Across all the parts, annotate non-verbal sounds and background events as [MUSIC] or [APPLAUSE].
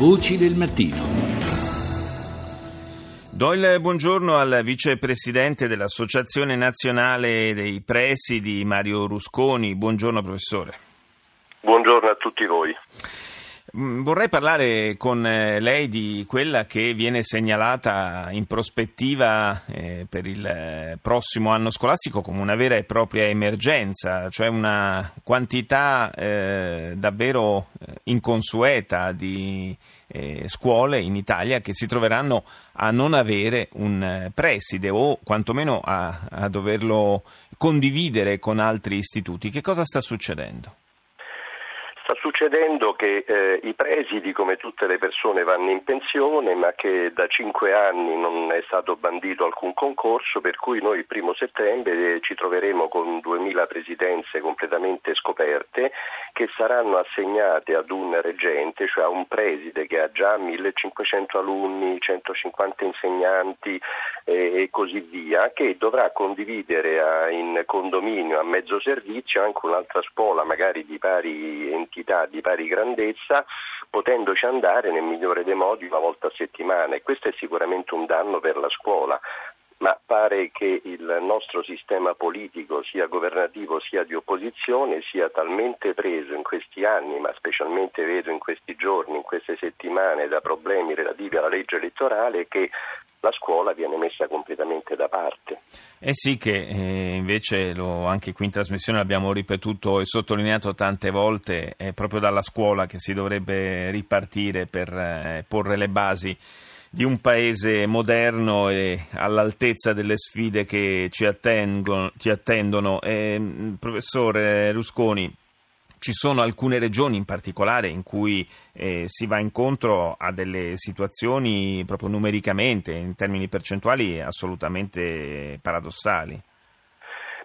Voci del mattino. Do il buongiorno al vicepresidente dell'Associazione Nazionale dei Presidi, Mario Rusconi. Buongiorno professore. Buongiorno a tutti voi. Mm, vorrei parlare con eh, lei di quella che viene segnalata in prospettiva eh, per il eh, prossimo anno scolastico come una vera e propria emergenza, cioè una quantità davvero inconsueta di scuole in Italia che si troveranno a non avere un preside o quantomeno a doverlo condividere con altri istituti. Che cosa sta succedendo? Sta succedendo che eh, i presidi, come tutte le persone, vanno in pensione, ma che da cinque anni non è stato bandito alcun concorso, per cui noi il primo settembre ci troveremo con 2000 presidenze completamente scoperte che saranno assegnate ad un reggente, cioè a un preside che ha già 1500 alunni, 150 insegnanti eh, e così via, che dovrà condividere a, in condominio a mezzo servizio anche un'altra scuola, magari di pari entità di pari grandezza, potendoci andare nel migliore dei modi una volta a settimana. E questo è sicuramente un danno per la scuola. Ma pare che il nostro sistema politico, sia governativo sia di opposizione, sia talmente preso in questi anni, ma specialmente vedo in questi giorni, in queste settimane, da problemi relativi alla legge elettorale che la scuola viene messa completamente da parte. Eh sì che eh, invece lo, anche qui in trasmissione l'abbiamo ripetuto e sottolineato tante volte, è proprio dalla scuola che si dovrebbe ripartire per eh, porre le basi di un paese moderno e all'altezza delle sfide che ci, attengono, ci attendono. Eh, professore Rusconi, ci sono alcune regioni in particolare in cui eh, si va incontro a delle situazioni proprio numericamente, in termini percentuali, assolutamente paradossali.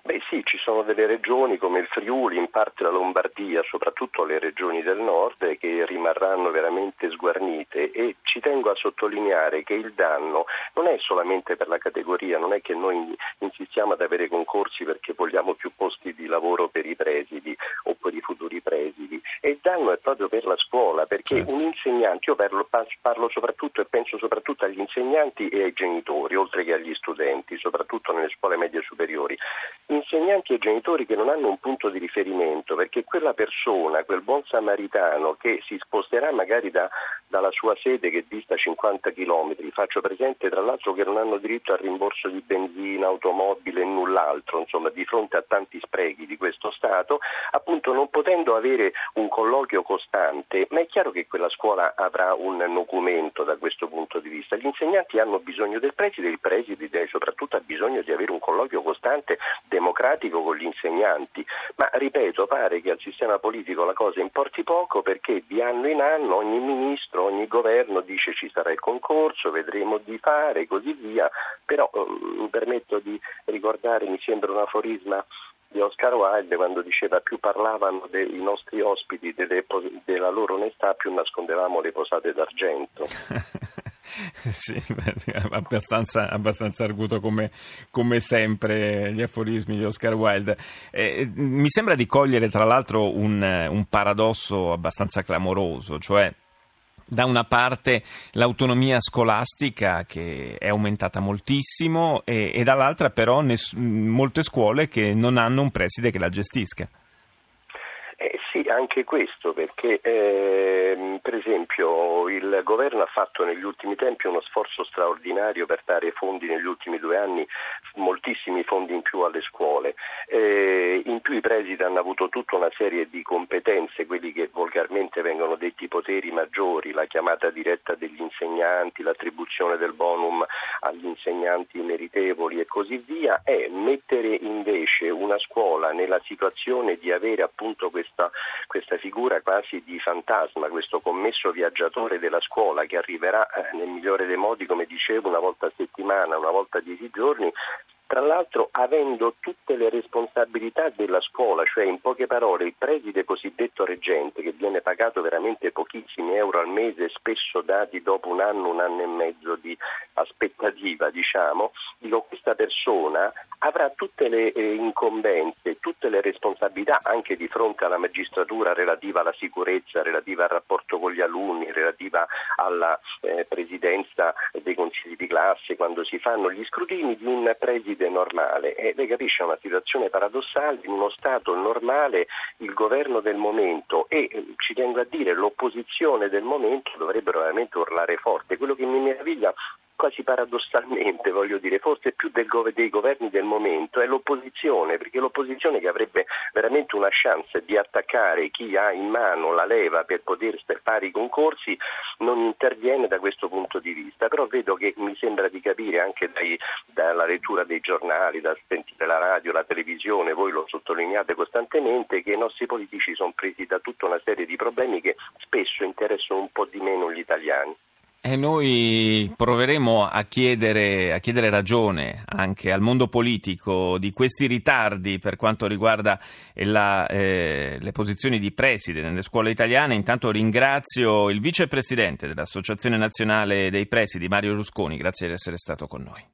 Beh sì, ci sono delle regioni come il Friuli, in parte la Lombardia, soprattutto le regioni del nord, che rimarranno veramente sguarnite e ci tengo a sottolineare che il danno non è solamente per la categoria, non è che noi insistiamo ad avere concorsi perché vogliamo più posti di lavoro per i presidi o per i futuri presidi, e il danno è proprio per la scuola, perché certo. un insegnante, io parlo, parlo soprattutto e penso soprattutto agli insegnanti e ai genitori, oltre che agli studenti, soprattutto nelle scuole medie superiori insegnanti e genitori che non hanno un punto di riferimento, perché quella persona, quel buon samaritano che si sposterà magari da, dalla sua sede che dista 50 km, faccio presente tra l'altro che non hanno diritto al rimborso di benzina, automobile e null'altro, insomma di fronte a tanti sprechi di questo Stato, appunto non potendo avere un colloquio costante, ma è chiaro che quella scuola avrà un documento da questo punto di vista. Gli insegnanti hanno bisogno del preside, il preside soprattutto ha bisogno di avere un colloquio costante democratico con gli insegnanti, ma ripeto, pare che al sistema politico la cosa importi poco perché di anno in anno ogni ministro, ogni governo dice ci sarà il concorso, vedremo di fare e così via, però um, mi permetto di ricordare, mi sembra un aforisma di Oscar Wilde quando diceva più parlavano dei nostri ospiti delle, della loro onestà più nascondevamo le posate d'argento. [LAUGHS] sì, abbastanza, abbastanza arguto come, come, sempre gli aforismi di Oscar Wilde. Eh, mi sembra di cogliere tra l'altro un, un paradosso abbastanza clamoroso, cioè da una parte l'autonomia scolastica che è aumentata moltissimo e, e dall'altra però ness- molte scuole che non hanno un preside che la gestisca. Anche questo, perché eh, per esempio il governo ha fatto negli ultimi tempi uno sforzo straordinario per dare fondi negli ultimi due anni, moltissimi fondi in più alle scuole. Eh, in più i presidi hanno avuto tutta una serie di competenze, quelli che volgarmente vengono detti poteri maggiori, la chiamata diretta degli insegnanti, l'attribuzione del bonum agli insegnanti meritevoli e così via, e mettere invece una scuola nella situazione di avere appunto questa, questa figura quasi di fantasma, questo commesso viaggiatore della scuola che arriverà eh, nel migliore dei modi, come dicevo, una volta a settimana, una volta a dieci giorni, tra l'altro avendo tutte le responsabilità della scuola, cioè in poche parole il preside cosiddetto reggente che viene pagato veramente pochissimi euro al mese, spesso dati dopo un anno, un anno e mezzo di aspettativa, diciamo, dico questa persona avrà tutte le eh, incombenze, tutte le responsabilità anche di fronte alla magistratura relativa alla sicurezza, relativa al rapporto con gli alunni, relativa alla eh, presidenza dei consigli di classe, quando si fanno gli scrutini di un preside normale. E lei capisce una situazione paradossale, in uno Stato normale il governo del momento e eh, ci tengo a dire l'opposizione del momento dovrebbero veramente urlare forte. Quello che mi meraviglia quasi paradossalmente, voglio dire, forse più gov- dei governi del momento è l'opposizione, perché l'opposizione che avrebbe veramente una chance di attaccare chi ha in mano la leva per poter fare i concorsi non interviene da questo punto di vista, però vedo che mi sembra di capire anche dai, dalla lettura dei giornali, da sentire la radio, la televisione, voi lo sottolineate costantemente, che i nostri politici sono presi da tutta una serie di problemi che spesso interessano un po' di meno gli italiani. E noi proveremo a chiedere, a chiedere, ragione anche al mondo politico di questi ritardi per quanto riguarda la, eh, le posizioni di preside nelle scuole italiane. Intanto ringrazio il vicepresidente dell'Associazione Nazionale dei Presidi, Mario Rusconi, grazie di essere stato con noi.